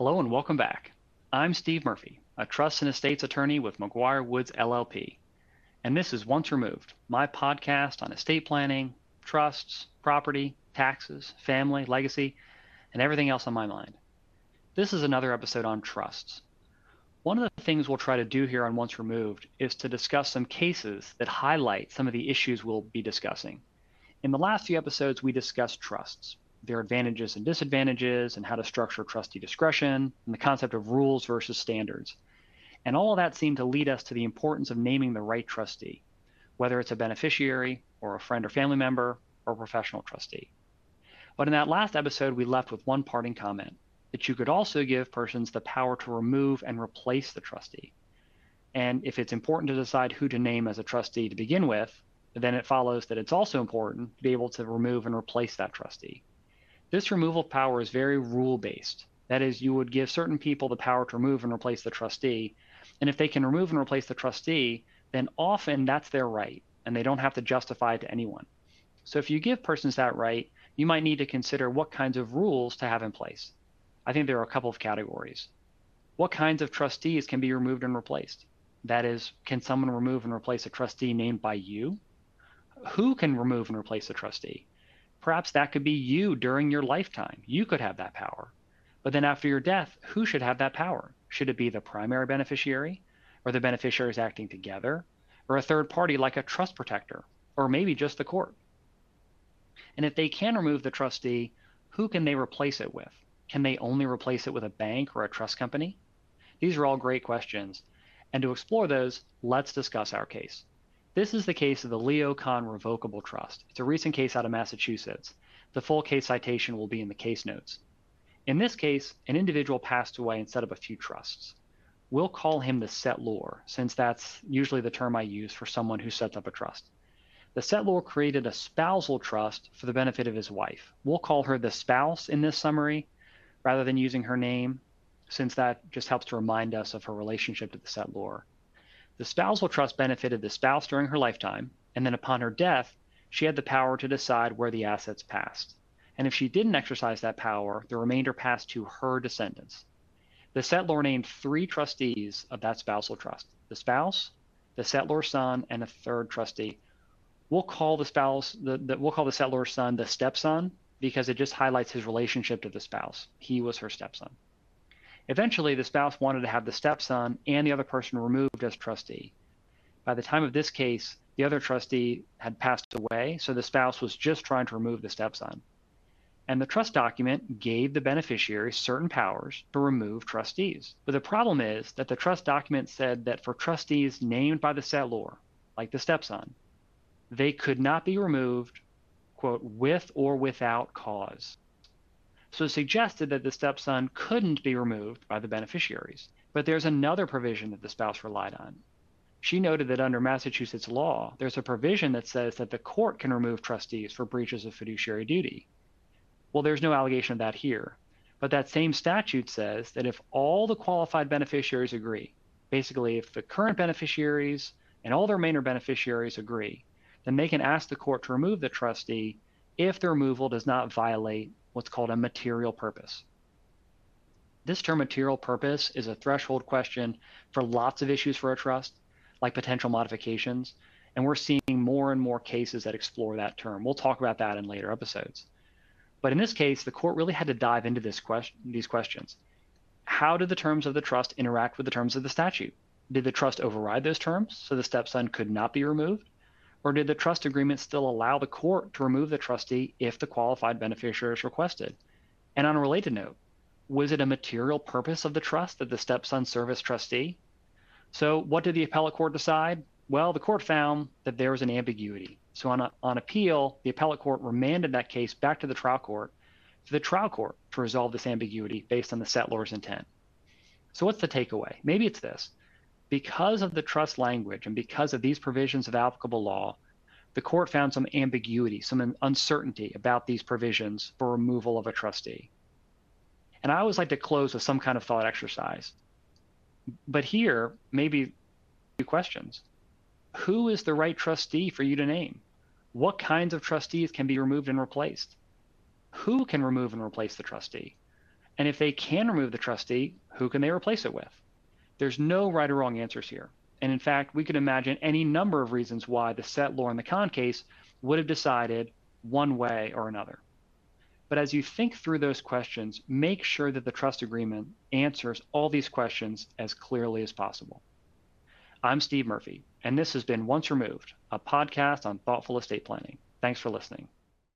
Hello and welcome back. I'm Steve Murphy, a trust and estates attorney with McGuire Woods LLP. And this is Once Removed, my podcast on estate planning, trusts, property, taxes, family, legacy, and everything else on my mind. This is another episode on trusts. One of the things we'll try to do here on Once Removed is to discuss some cases that highlight some of the issues we'll be discussing. In the last few episodes, we discussed trusts, their advantages and disadvantages, and how to structure trustee discretion, and the concept of rules versus standards. And all of that seemed to lead us to the importance of naming the right trustee, whether it's a beneficiary, or a friend or family member, or a professional trustee. But in that last episode, we left with one parting comment that you could also give persons the power to remove and replace the trustee. And if it's important to decide who to name as a trustee to begin with, then it follows that it's also important to be able to remove and replace that trustee. This removal power is very rule based. That is, you would give certain people the power to remove and replace the trustee. And if they can remove and replace the trustee, then often that's their right, and they don't have to justify it to anyone. So if you give persons that right, you might need to consider what kinds of rules to have in place. I think there are a couple of categories. What kinds of trustees can be removed and replaced? That is, can someone remove and replace a trustee named by you? Who can remove and replace a trustee? Perhaps that could be you during your lifetime. You could have that power. But then after your death, who should have that power? Should it be the primary beneficiary, or the beneficiaries acting together, or a third party like a trust protector, or maybe just the court? And if they can remove the trustee, who can they replace it with? Can they only replace it with a bank or a trust company? These are all great questions. And to explore those, let's discuss our case. This is the case of the Leo Kahn Revocable Trust. It's a recent case out of Massachusetts. The full case citation will be in the case notes. In this case, an individual passed away and set up a few trusts. We'll call him the settlor, since that's usually the term I use for someone who sets up a trust. The settlor created a spousal trust for the benefit of his wife. We'll call her the spouse in this summary, rather than using her name, since that just helps to remind us of her relationship to the settlor. The spousal trust benefited the spouse during her lifetime, and then upon her death, she had the power to decide where the assets passed. And if she didn't exercise that power, the remainder passed to her descendants. The settlor named three trustees of that spousal trust the spouse, the settlor's son, and a third trustee. We'll call the spouse the, the we'll call the settlor's son the stepson because it just highlights his relationship to the spouse. He was her stepson. Eventually, the spouse wanted to have the stepson and the other person removed as trustee. By the time of this case, the other trustee had passed away, so the spouse was just trying to remove the stepson. And the trust document gave the beneficiary certain powers to remove trustees. But the problem is that the trust document said that for trustees named by the settlor, like the stepson, they could not be removed quote, with or without cause. So it suggested that the stepson couldn't be removed by the beneficiaries. But there's another provision that the spouse relied on. She noted that under Massachusetts law, there's a provision that says that the court can remove trustees for breaches of fiduciary duty. Well, there's no allegation of that here. But that same statute says that if all the qualified beneficiaries agree, basically, if the current beneficiaries and all the remainder beneficiaries agree, then they can ask the court to remove the trustee if the removal does not violate what's called a material purpose. This term material purpose is a threshold question for lots of issues for a trust, like potential modifications, and we're seeing more and more cases that explore that term. We'll talk about that in later episodes. But in this case, the court really had to dive into this question, these questions. How did the terms of the trust interact with the terms of the statute? Did the trust override those terms so the stepson could not be removed? Or did the trust agreement still allow the court to remove the trustee if the qualified beneficiary is requested? And on a related note, was it a material purpose of the trust that the stepson serve as trustee? So, what did the appellate court decide? Well, the court found that there was an ambiguity. So, on, a, on appeal, the appellate court remanded that case back to the trial court for the trial court to resolve this ambiguity based on the settlor's intent. So, what's the takeaway? Maybe it's this because of the trust language and because of these provisions of applicable law, the court found some ambiguity, some uncertainty about these provisions for removal of a trustee. And I always like to close with some kind of thought exercise. But here, maybe two questions. Who is the right trustee for you to name? What kinds of trustees can be removed and replaced? Who can remove and replace the trustee? And if they can remove the trustee, who can they replace it with? There's no right or wrong answers here. And in fact, we could imagine any number of reasons why the settlor in the Kahn case would have decided one way or another. But as you think through those questions, make sure that the trust agreement answers all these questions as clearly as possible. I'm Steve Murphy, and this has been Once Removed, a podcast on thoughtful estate planning. Thanks for listening.